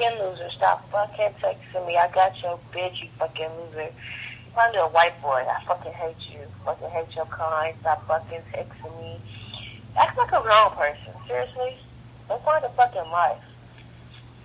Fucking loser. Stop fucking texting me. I got your bitch, you fucking loser. Find a white boy. I fucking hate you. Fucking hate your kind. Stop fucking texting me. Act like a grown person. Seriously. Let's find a fucking life.